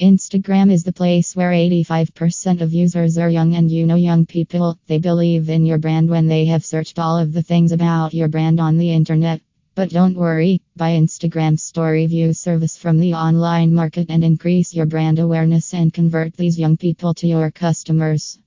Instagram is the place where 85% of users are young and you know young people. They believe in your brand when they have searched all of the things about your brand on the internet. But don't worry, buy Instagram story view service from the online market and increase your brand awareness and convert these young people to your customers.